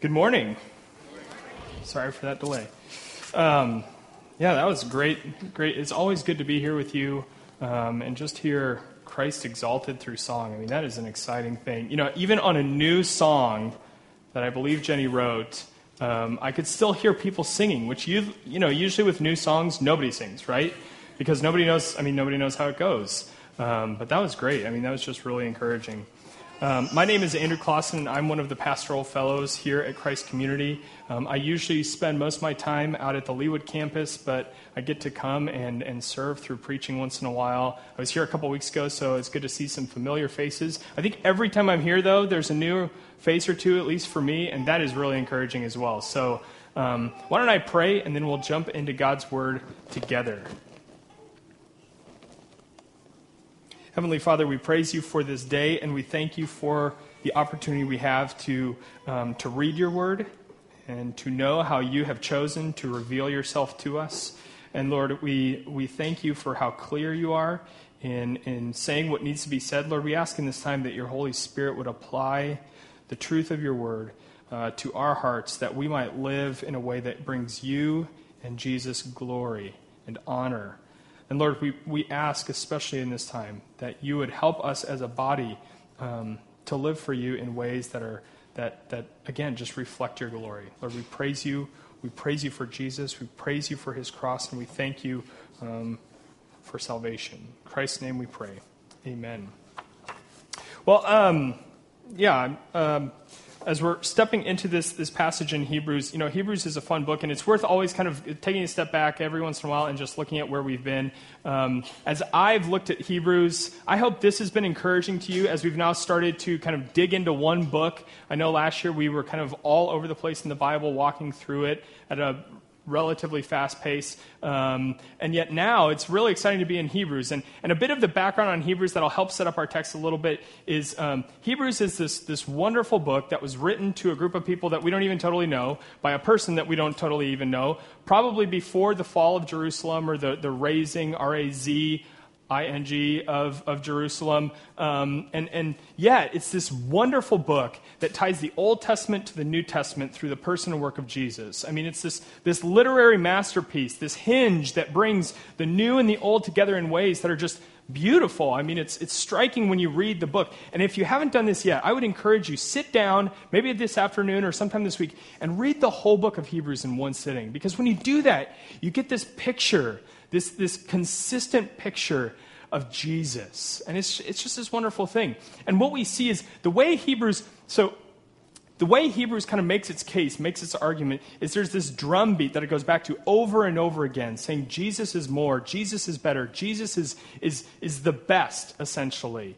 Good morning. Sorry for that delay. Um, yeah, that was great. Great. It's always good to be here with you um, and just hear Christ exalted through song. I mean, that is an exciting thing. You know, even on a new song that I believe Jenny wrote, um, I could still hear people singing, which you you know usually with new songs nobody sings, right? Because nobody knows. I mean, nobody knows how it goes. Um, but that was great. I mean, that was just really encouraging. Um, my name is Andrew Clausen. I'm one of the pastoral fellows here at Christ Community. Um, I usually spend most of my time out at the Leawood campus, but I get to come and, and serve through preaching once in a while. I was here a couple weeks ago, so it's good to see some familiar faces. I think every time I'm here, though, there's a new face or two, at least for me, and that is really encouraging as well. So um, why don't I pray, and then we'll jump into God's Word together. Heavenly Father, we praise you for this day, and we thank you for the opportunity we have to, um, to read your word and to know how you have chosen to reveal yourself to us. And Lord, we, we thank you for how clear you are in, in saying what needs to be said. Lord, we ask in this time that your Holy Spirit would apply the truth of your word uh, to our hearts, that we might live in a way that brings you and Jesus glory and honor and Lord, we, we ask, especially in this time, that you would help us as a body um, to live for you in ways that are, that, that, again, just reflect your glory. Lord, we praise you. We praise you for Jesus. We praise you for his cross, and we thank you um, for salvation. In Christ's name we pray. Amen. Well, um, yeah, um, as we're stepping into this, this passage in Hebrews, you know, Hebrews is a fun book, and it's worth always kind of taking a step back every once in a while and just looking at where we've been. Um, as I've looked at Hebrews, I hope this has been encouraging to you as we've now started to kind of dig into one book. I know last year we were kind of all over the place in the Bible, walking through it at a relatively fast pace. Um, and yet now it's really exciting to be in Hebrews. And, and a bit of the background on Hebrews that'll help set up our text a little bit is um, Hebrews is this, this wonderful book that was written to a group of people that we don't even totally know, by a person that we don't totally even know, probably before the fall of Jerusalem or the, the razing, R A Z, ing of, of Jerusalem. Um, and, and yet, it's this wonderful book that ties the Old Testament to the New Testament through the person and work of Jesus. I mean, it's this, this literary masterpiece, this hinge that brings the new and the old together in ways that are just beautiful. I mean, it's, it's striking when you read the book. And if you haven't done this yet, I would encourage you, sit down, maybe this afternoon or sometime this week, and read the whole book of Hebrews in one sitting. Because when you do that, you get this picture this, this consistent picture of Jesus. And it's, it's just this wonderful thing. And what we see is the way Hebrews, so the way Hebrews kind of makes its case, makes its argument, is there's this drumbeat that it goes back to over and over again, saying Jesus is more, Jesus is better, Jesus is, is, is the best, essentially.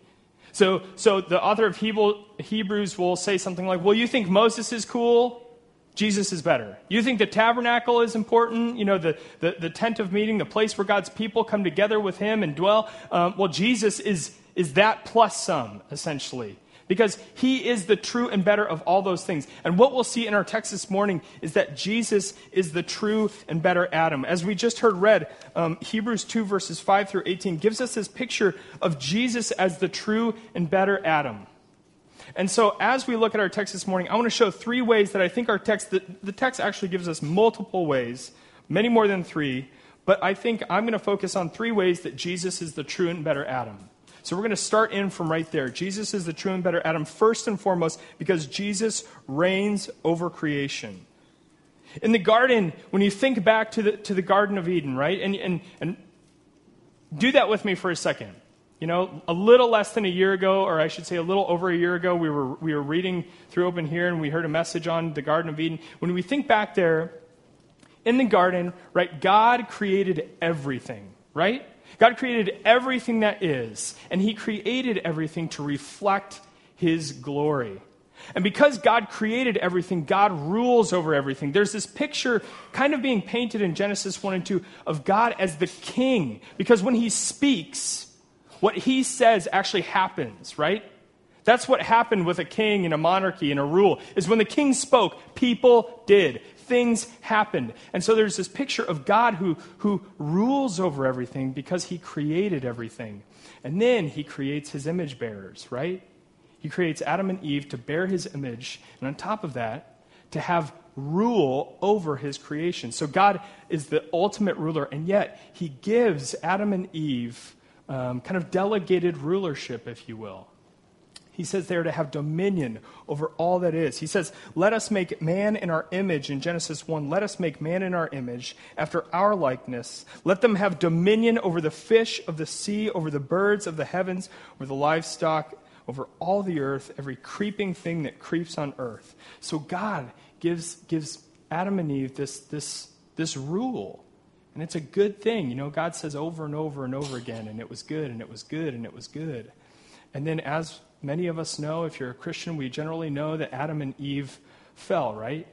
So, so the author of Hebrews will say something like, Well, you think Moses is cool? Jesus is better. You think the tabernacle is important? You know, the, the, the tent of meeting, the place where God's people come together with Him and dwell? Um, well, Jesus is, is that plus some, essentially, because He is the true and better of all those things. And what we'll see in our text this morning is that Jesus is the true and better Adam. As we just heard read, um, Hebrews 2, verses 5 through 18 gives us this picture of Jesus as the true and better Adam. And so, as we look at our text this morning, I want to show three ways that I think our text, the, the text actually gives us multiple ways, many more than three, but I think I'm going to focus on three ways that Jesus is the true and better Adam. So we're going to start in from right there. Jesus is the true and better Adam, first and foremost, because Jesus reigns over creation. In the garden, when you think back to the, to the Garden of Eden, right? And, and, and do that with me for a second. You know, a little less than a year ago, or I should say a little over a year ago, we were, we were reading through Open Here and we heard a message on the Garden of Eden. When we think back there, in the garden, right, God created everything, right? God created everything that is, and He created everything to reflect His glory. And because God created everything, God rules over everything. There's this picture kind of being painted in Genesis 1 and 2 of God as the king, because when He speaks, what he says actually happens, right? That's what happened with a king and a monarchy and a rule, is when the king spoke, people did. Things happened. And so there's this picture of God who, who rules over everything because he created everything. And then he creates his image bearers, right? He creates Adam and Eve to bear his image. And on top of that, to have rule over his creation. So God is the ultimate ruler, and yet he gives Adam and Eve um, kind of delegated rulership, if you will. He says they are to have dominion over all that is. He says, Let us make man in our image in Genesis 1. Let us make man in our image after our likeness. Let them have dominion over the fish of the sea, over the birds of the heavens, over the livestock, over all the earth, every creeping thing that creeps on earth. So God gives, gives Adam and Eve this, this, this rule. And it's a good thing. You know, God says over and over and over again, and it was good, and it was good, and it was good. And then, as many of us know, if you're a Christian, we generally know that Adam and Eve fell, right?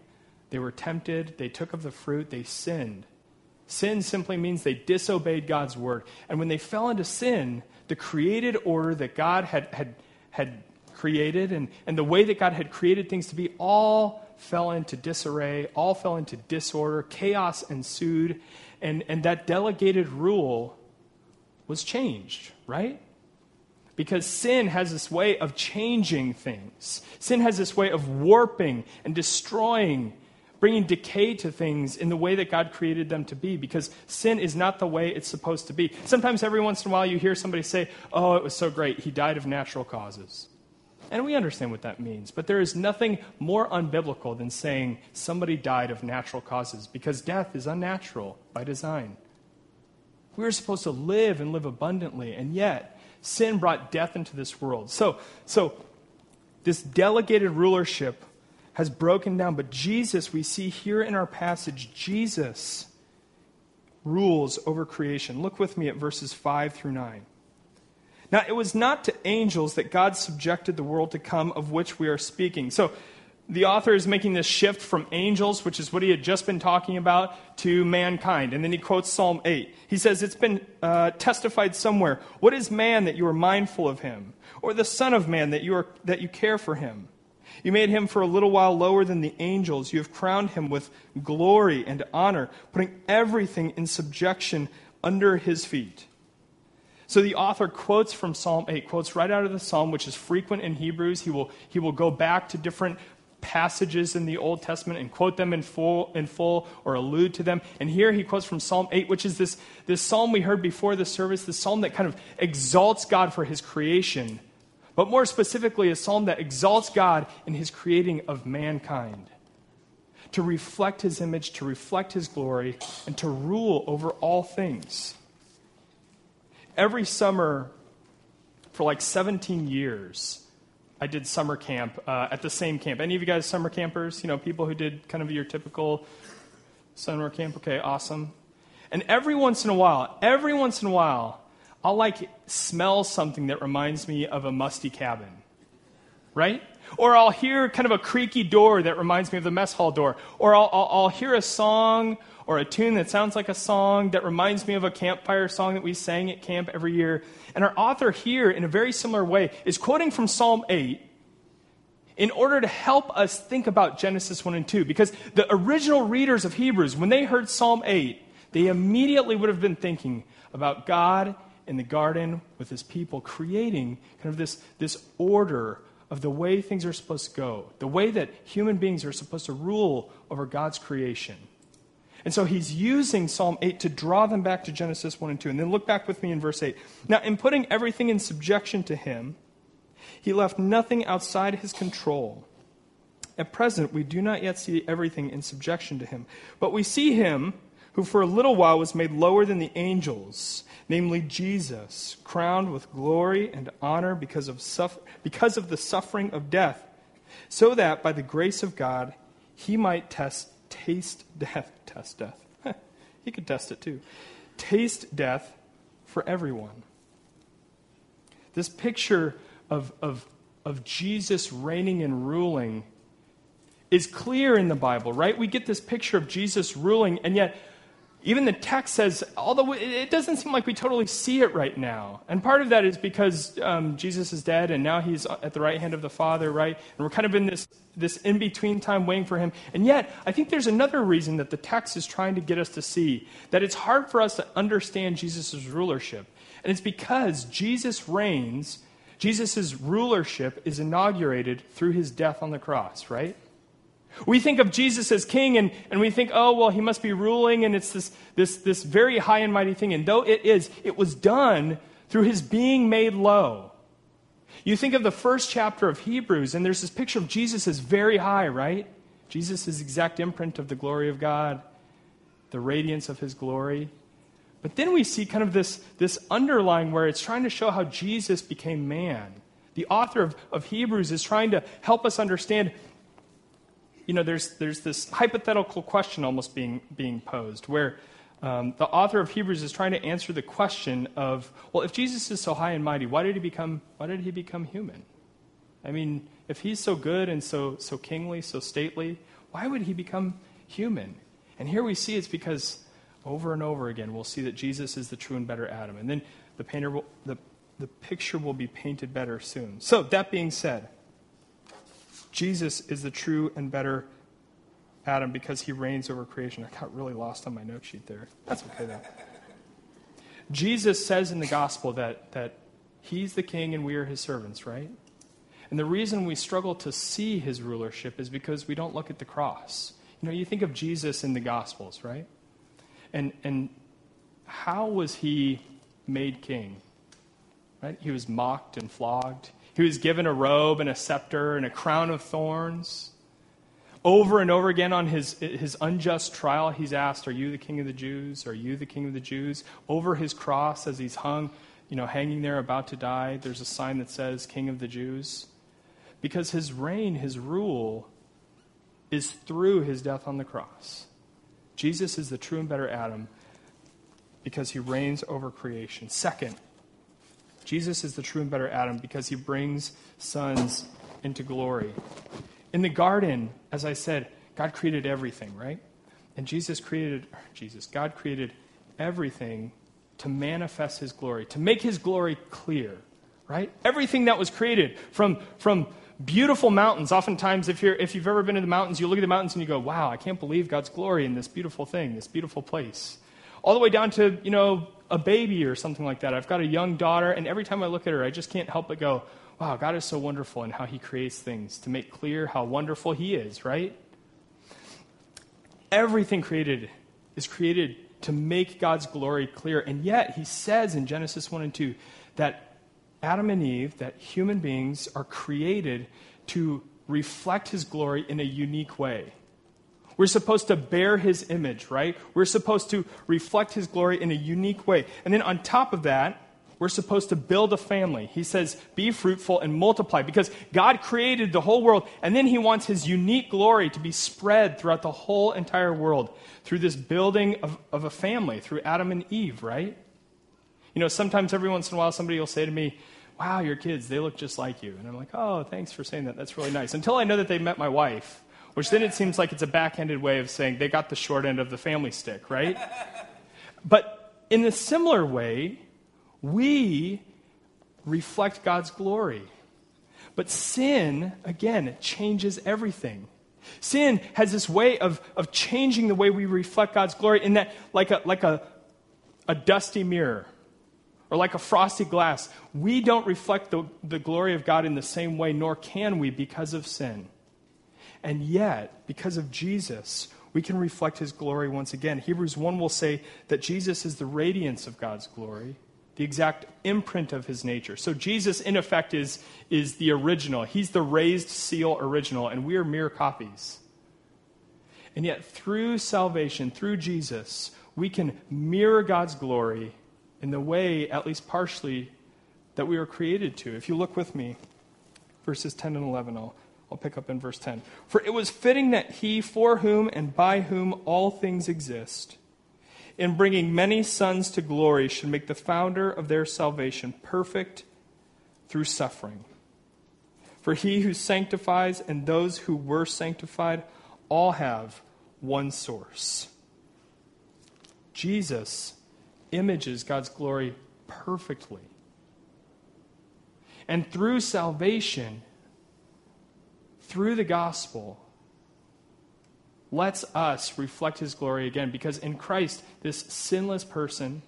They were tempted, they took of the fruit, they sinned. Sin simply means they disobeyed God's word. And when they fell into sin, the created order that God had, had, had created and, and the way that God had created things to be all fell into disarray, all fell into disorder, chaos ensued, and, and that delegated rule was changed, right? Because sin has this way of changing things. Sin has this way of warping and destroying, bringing decay to things in the way that God created them to be, because sin is not the way it's supposed to be. Sometimes, every once in a while, you hear somebody say, Oh, it was so great, he died of natural causes. And we understand what that means. But there is nothing more unbiblical than saying somebody died of natural causes because death is unnatural by design. We are supposed to live and live abundantly, and yet sin brought death into this world. So, so this delegated rulership has broken down, but Jesus, we see here in our passage, Jesus rules over creation. Look with me at verses 5 through 9. Now, it was not to angels that God subjected the world to come of which we are speaking. So, the author is making this shift from angels, which is what he had just been talking about, to mankind. And then he quotes Psalm 8. He says, It's been uh, testified somewhere. What is man that you are mindful of him? Or the Son of Man that you, are, that you care for him? You made him for a little while lower than the angels. You have crowned him with glory and honor, putting everything in subjection under his feet. So the author quotes from Psalm 8, quotes right out of the psalm, which is frequent in Hebrews. He will, he will go back to different passages in the Old Testament and quote them in full, in full or allude to them. And here he quotes from Psalm 8, which is this, this psalm we heard before the service, the psalm that kind of exalts God for his creation, but more specifically, a psalm that exalts God in his creating of mankind. To reflect his image, to reflect his glory, and to rule over all things every summer for like 17 years, I did summer camp uh, at the same camp. Any of you guys summer campers? You know, people who did kind of your typical summer camp? Okay, awesome. And every once in a while, every once in a while, I'll like smell something that reminds me of a musty cabin. Right? Or I'll hear kind of a creaky door that reminds me of the mess hall door. Or I'll, I'll, I'll hear a song or a tune that sounds like a song that reminds me of a campfire song that we sang at camp every year. And our author here, in a very similar way, is quoting from Psalm 8 in order to help us think about Genesis 1 and 2. Because the original readers of Hebrews, when they heard Psalm 8, they immediately would have been thinking about God in the garden with his people, creating kind of this, this order of the way things are supposed to go, the way that human beings are supposed to rule over God's creation. And so he's using Psalm 8 to draw them back to Genesis 1 and 2. And then look back with me in verse 8. Now, in putting everything in subjection to him, he left nothing outside his control. At present, we do not yet see everything in subjection to him. But we see him who for a little while was made lower than the angels, namely Jesus, crowned with glory and honor because of, suffer- because of the suffering of death, so that by the grace of God he might test, taste death test death. he could test it too. Taste death for everyone. This picture of, of, of Jesus reigning and ruling is clear in the Bible, right? We get this picture of Jesus ruling, and yet even the text says, although it doesn't seem like we totally see it right now. And part of that is because um, Jesus is dead and now he's at the right hand of the Father, right? And we're kind of in this, this in between time waiting for him. And yet, I think there's another reason that the text is trying to get us to see that it's hard for us to understand Jesus' rulership. And it's because Jesus reigns, Jesus' rulership is inaugurated through his death on the cross, right? We think of Jesus as king and, and we think, oh, well, he must be ruling and it's this, this, this very high and mighty thing. And though it is, it was done through his being made low. You think of the first chapter of Hebrews and there's this picture of Jesus as very high, right? Jesus is exact imprint of the glory of God, the radiance of his glory. But then we see kind of this, this underlying where it's trying to show how Jesus became man. The author of, of Hebrews is trying to help us understand you know, there's, there's this hypothetical question almost being, being posed where um, the author of Hebrews is trying to answer the question of, well, if Jesus is so high and mighty, why did he become, why did he become human? I mean, if he's so good and so, so kingly, so stately, why would he become human? And here we see it's because over and over again we'll see that Jesus is the true and better Adam. And then the painter will, the, the picture will be painted better soon. So, that being said, Jesus is the true and better Adam because he reigns over creation. I got really lost on my note sheet there. That's okay, though. Jesus says in the gospel that, that he's the king and we are his servants, right? And the reason we struggle to see his rulership is because we don't look at the cross. You know, you think of Jesus in the gospels, right? And, and how was he made king? Right? He was mocked and flogged. He was given a robe and a scepter and a crown of thorns. Over and over again on his, his unjust trial, he's asked, Are you the king of the Jews? Are you the king of the Jews? Over his cross, as he's hung, you know, hanging there about to die, there's a sign that says, King of the Jews. Because his reign, his rule, is through his death on the cross. Jesus is the true and better Adam because he reigns over creation. Second, Jesus is the true and better Adam because he brings sons into glory. In the garden, as I said, God created everything, right? And Jesus created, Jesus, God created everything to manifest his glory, to make his glory clear, right? Everything that was created from, from beautiful mountains. Oftentimes, if, you're, if you've ever been to the mountains, you look at the mountains and you go, wow, I can't believe God's glory in this beautiful thing, this beautiful place. All the way down to, you know, a baby or something like that. I've got a young daughter, and every time I look at her, I just can't help but go, wow, God is so wonderful in how He creates things to make clear how wonderful He is, right? Everything created is created to make God's glory clear. And yet, He says in Genesis 1 and 2 that Adam and Eve, that human beings, are created to reflect His glory in a unique way. We're supposed to bear his image, right? We're supposed to reflect his glory in a unique way. And then on top of that, we're supposed to build a family. He says, be fruitful and multiply because God created the whole world, and then He wants His unique glory to be spread throughout the whole entire world through this building of, of a family, through Adam and Eve, right? You know, sometimes every once in a while somebody will say to me, Wow, your kids, they look just like you. And I'm like, Oh, thanks for saying that. That's really nice. Until I know that they met my wife which then it seems like it's a backhanded way of saying they got the short end of the family stick, right? but in a similar way, we reflect God's glory. But sin, again, changes everything. Sin has this way of, of changing the way we reflect God's glory in that, like a, like a, a dusty mirror or like a frosty glass, we don't reflect the, the glory of God in the same way, nor can we because of sin. And yet, because of Jesus, we can reflect his glory once again. Hebrews 1 will say that Jesus is the radiance of God's glory, the exact imprint of his nature. So Jesus, in effect, is, is the original. He's the raised seal original, and we are mere copies. And yet, through salvation, through Jesus, we can mirror God's glory in the way, at least partially, that we were created to. If you look with me, verses 10 and 11, I'll I'll pick up in verse 10. For it was fitting that he, for whom and by whom all things exist, in bringing many sons to glory, should make the founder of their salvation perfect through suffering. For he who sanctifies and those who were sanctified all have one source. Jesus images God's glory perfectly. And through salvation, through the gospel, lets us reflect his glory again because in Christ, this sinless person,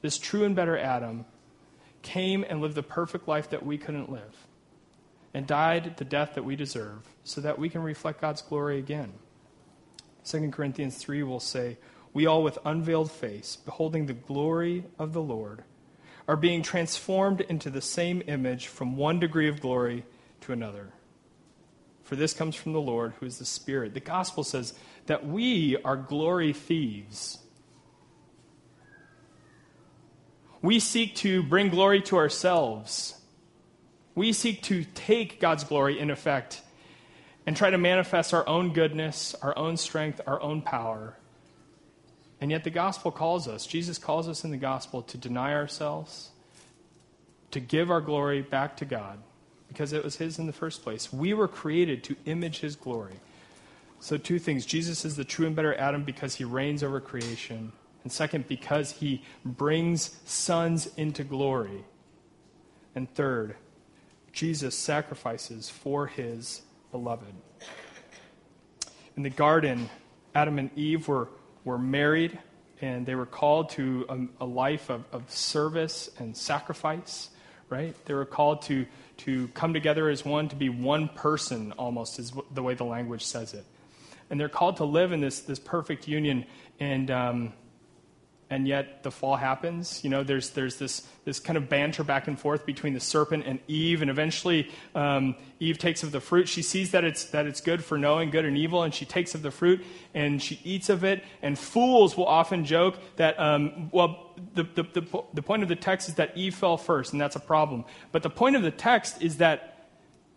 this true and better Adam, came and lived the perfect life that we couldn't live. and died the death that we deserve so that we can reflect God's glory again. 2 Corinthians 3 will say, We all with unveiled face, beholding the glory of the Lord, are being transformed into the same image from one degree of glory to another. For this comes from the Lord, who is the Spirit. The gospel says that we are glory thieves. We seek to bring glory to ourselves. We seek to take God's glory in effect and try to manifest our own goodness, our own strength, our own power. And yet the gospel calls us, Jesus calls us in the gospel to deny ourselves, to give our glory back to God, because it was His in the first place. We were created to image His glory. So, two things Jesus is the true and better Adam because He reigns over creation. And second, because He brings sons into glory. And third, Jesus sacrifices for His beloved. In the garden, Adam and Eve were, were married and they were called to a, a life of, of service and sacrifice, right? They were called to, to come together as one, to be one person almost, is the way the language says it. And they're called to live in this, this perfect union. And um, and yet the fall happens. You know, there's, there's this, this kind of banter back and forth between the serpent and Eve, and eventually um, Eve takes of the fruit. She sees that it's, that it's good for knowing good and evil, and she takes of the fruit and she eats of it. And fools will often joke that, um, well, the, the, the, the point of the text is that Eve fell first, and that's a problem. But the point of the text is that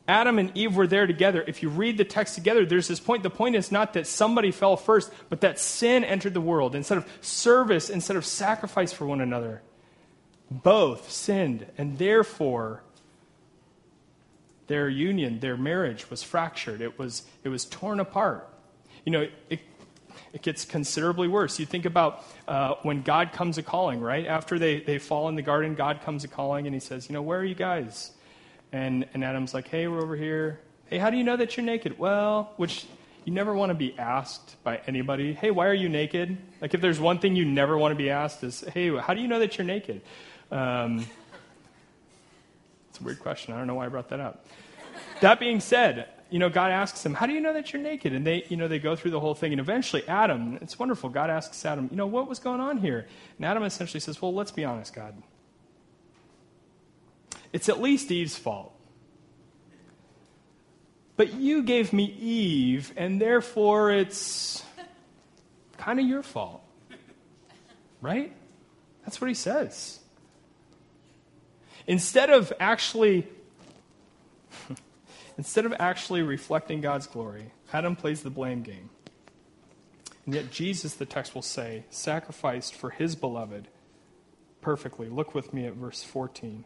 Adam and Eve were there together. If you read the text together, there's this point. The point is not that somebody fell first, but that sin entered the world. Instead of service, instead of sacrifice for one another, both sinned. And therefore, their union, their marriage was fractured. It was, it was torn apart. You know, it, it gets considerably worse. You think about uh, when God comes a calling, right? After they, they fall in the garden, God comes a calling and he says, You know, where are you guys? And, and Adam's like, hey, we're over here. Hey, how do you know that you're naked? Well, which you never want to be asked by anybody, hey, why are you naked? Like, if there's one thing you never want to be asked is, hey, how do you know that you're naked? Um, it's a weird question. I don't know why I brought that up. that being said, you know, God asks them, how do you know that you're naked? And they, you know, they go through the whole thing. And eventually, Adam, it's wonderful. God asks Adam, you know, what was going on here? And Adam essentially says, well, let's be honest, God. It's at least Eve's fault. But you gave me Eve, and therefore it's kind of your fault. Right? That's what he says. Instead of actually instead of actually reflecting God's glory, Adam plays the blame game. And yet Jesus, the text will say, sacrificed for his beloved perfectly. Look with me at verse 14.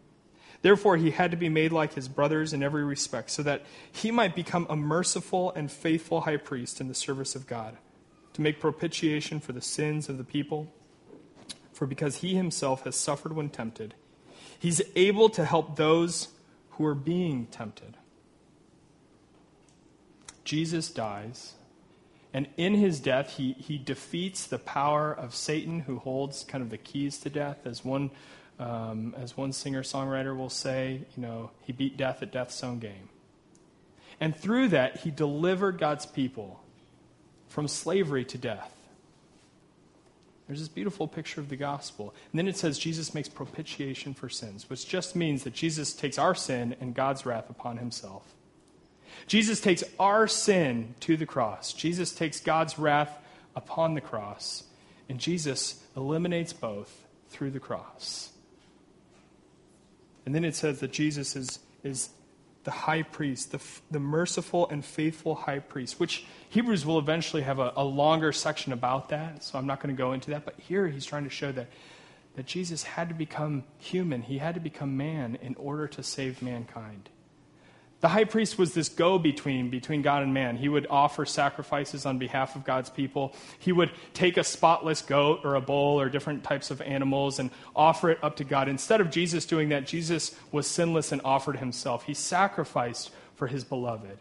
Therefore, he had to be made like his brothers in every respect, so that he might become a merciful and faithful high priest in the service of God, to make propitiation for the sins of the people. For because he himself has suffered when tempted, he's able to help those who are being tempted. Jesus dies, and in his death, he, he defeats the power of Satan, who holds kind of the keys to death, as one um, as one singer songwriter will say, you know, he beat death at death's own game. And through that, he delivered God's people from slavery to death. There's this beautiful picture of the gospel. And then it says Jesus makes propitiation for sins, which just means that Jesus takes our sin and God's wrath upon himself. Jesus takes our sin to the cross. Jesus takes God's wrath upon the cross. And Jesus eliminates both through the cross. And then it says that Jesus is, is the high priest, the, the merciful and faithful high priest, which Hebrews will eventually have a, a longer section about that, so I'm not going to go into that. But here he's trying to show that, that Jesus had to become human, he had to become man in order to save mankind. The high priest was this go between between God and man. He would offer sacrifices on behalf of God's people. He would take a spotless goat or a bull or different types of animals and offer it up to God. Instead of Jesus doing that, Jesus was sinless and offered himself. He sacrificed for his beloved.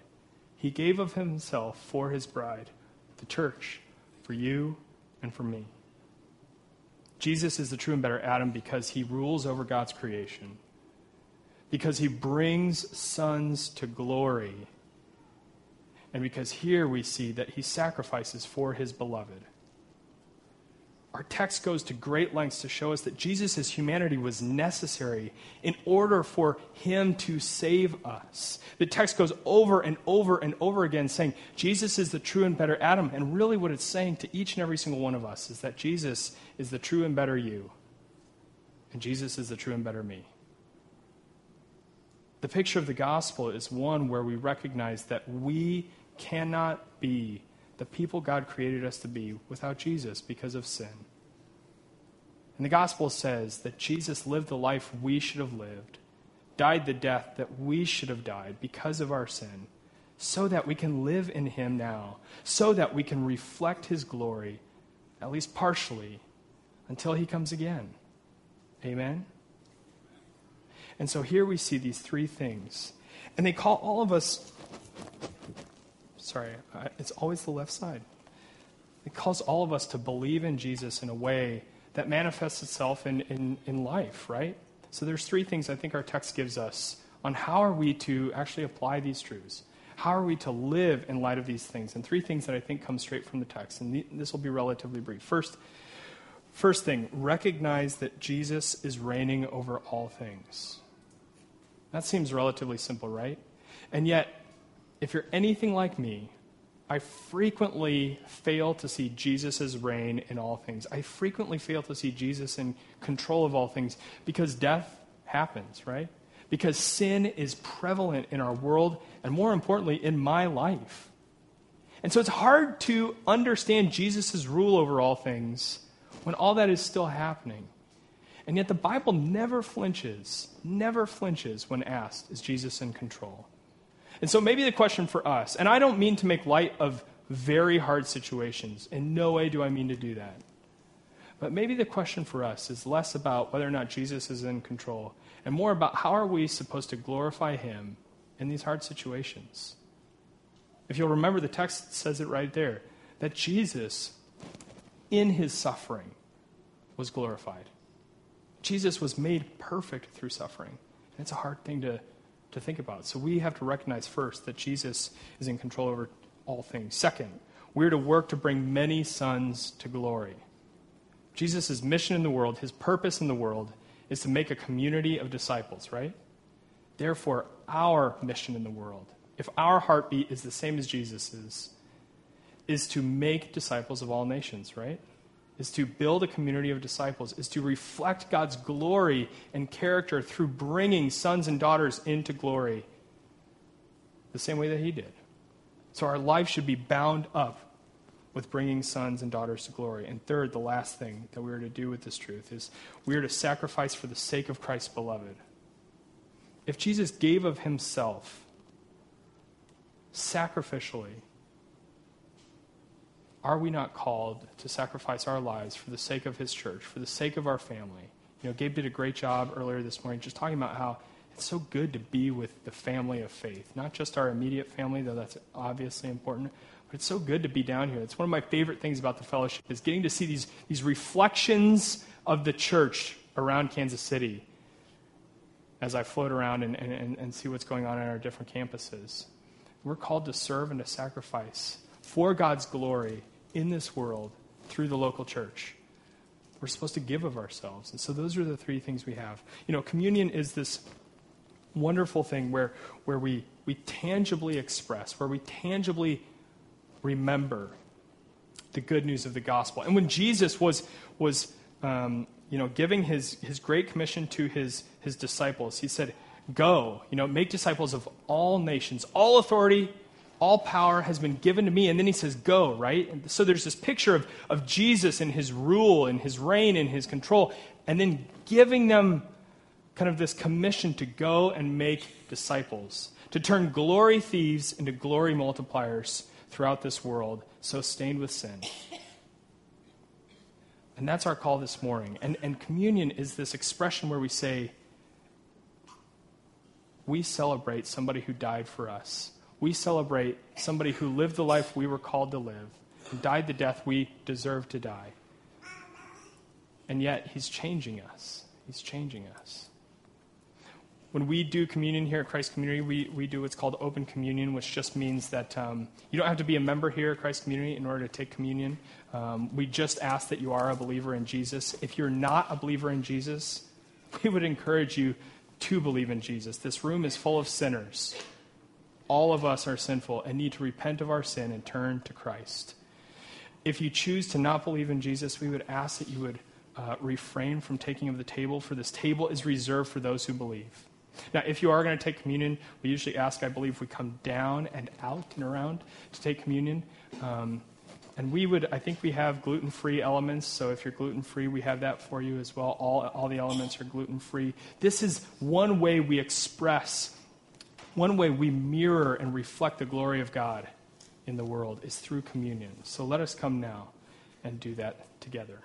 He gave of himself for his bride, the church, for you and for me. Jesus is the true and better Adam because he rules over God's creation because he brings sons to glory. And because here we see that he sacrifices for his beloved. Our text goes to great lengths to show us that Jesus' humanity was necessary in order for him to save us. The text goes over and over and over again saying Jesus is the true and better Adam. And really, what it's saying to each and every single one of us is that Jesus is the true and better you, and Jesus is the true and better me. The picture of the gospel is one where we recognize that we cannot be the people God created us to be without Jesus because of sin. And the gospel says that Jesus lived the life we should have lived, died the death that we should have died because of our sin, so that we can live in him now, so that we can reflect his glory, at least partially, until he comes again. Amen? And so here we see these three things. And they call all of us, sorry, it's always the left side. It calls all of us to believe in Jesus in a way that manifests itself in, in, in life, right? So there's three things I think our text gives us on how are we to actually apply these truths. How are we to live in light of these things? And three things that I think come straight from the text. And this will be relatively brief. First, first thing, recognize that Jesus is reigning over all things. That seems relatively simple, right? And yet, if you're anything like me, I frequently fail to see Jesus' reign in all things. I frequently fail to see Jesus in control of all things because death happens, right? Because sin is prevalent in our world, and more importantly, in my life. And so it's hard to understand Jesus' rule over all things when all that is still happening. And yet the Bible never flinches, never flinches when asked, is Jesus in control? And so maybe the question for us, and I don't mean to make light of very hard situations. In no way do I mean to do that. But maybe the question for us is less about whether or not Jesus is in control and more about how are we supposed to glorify him in these hard situations. If you'll remember, the text says it right there that Jesus, in his suffering, was glorified. Jesus was made perfect through suffering. And it's a hard thing to, to think about. So we have to recognize first that Jesus is in control over all things. Second, we're to work to bring many sons to glory. Jesus' mission in the world, his purpose in the world, is to make a community of disciples, right? Therefore, our mission in the world, if our heartbeat is the same as Jesus's, is to make disciples of all nations, right? Is to build a community of disciples, is to reflect God's glory and character through bringing sons and daughters into glory the same way that He did. So our life should be bound up with bringing sons and daughters to glory. And third, the last thing that we are to do with this truth is we are to sacrifice for the sake of Christ's beloved. If Jesus gave of Himself sacrificially, are we not called to sacrifice our lives for the sake of his church, for the sake of our family? You know, Gabe did a great job earlier this morning just talking about how it's so good to be with the family of faith, not just our immediate family, though that's obviously important, but it's so good to be down here. It's one of my favorite things about the fellowship is getting to see these, these reflections of the church around Kansas City as I float around and, and, and see what's going on in our different campuses. We're called to serve and to sacrifice for God's glory in this world through the local church. We're supposed to give of ourselves. And so those are the three things we have. You know, communion is this wonderful thing where, where we, we tangibly express, where we tangibly remember the good news of the gospel. And when Jesus was, was um, you know, giving his, his great commission to his, his disciples, he said, Go, you know, make disciples of all nations. All authority all power has been given to me. And then he says, go, right? So there's this picture of, of Jesus and his rule and his reign and his control, and then giving them kind of this commission to go and make disciples. to turn glory thieves into glory multipliers throughout this world so stained with sin. And that's our call this morning. And, and communion is this expression where we say, we celebrate somebody who died for us. We celebrate somebody who lived the life we were called to live and died the death we deserve to die. And yet, he's changing us. He's changing us. When we do communion here at Christ Community, we, we do what's called open communion, which just means that um, you don't have to be a member here at Christ Community in order to take communion. Um, we just ask that you are a believer in Jesus. If you're not a believer in Jesus, we would encourage you to believe in Jesus. This room is full of sinners. All of us are sinful and need to repent of our sin and turn to Christ. If you choose to not believe in Jesus, we would ask that you would uh, refrain from taking of the table, for this table is reserved for those who believe. Now, if you are going to take communion, we usually ask, I believe, we come down and out and around to take communion. Um, and we would, I think we have gluten free elements, so if you're gluten free, we have that for you as well. All, all the elements are gluten free. This is one way we express, one way we mirror and reflect the glory of God in the world is through communion. So let us come now and do that together.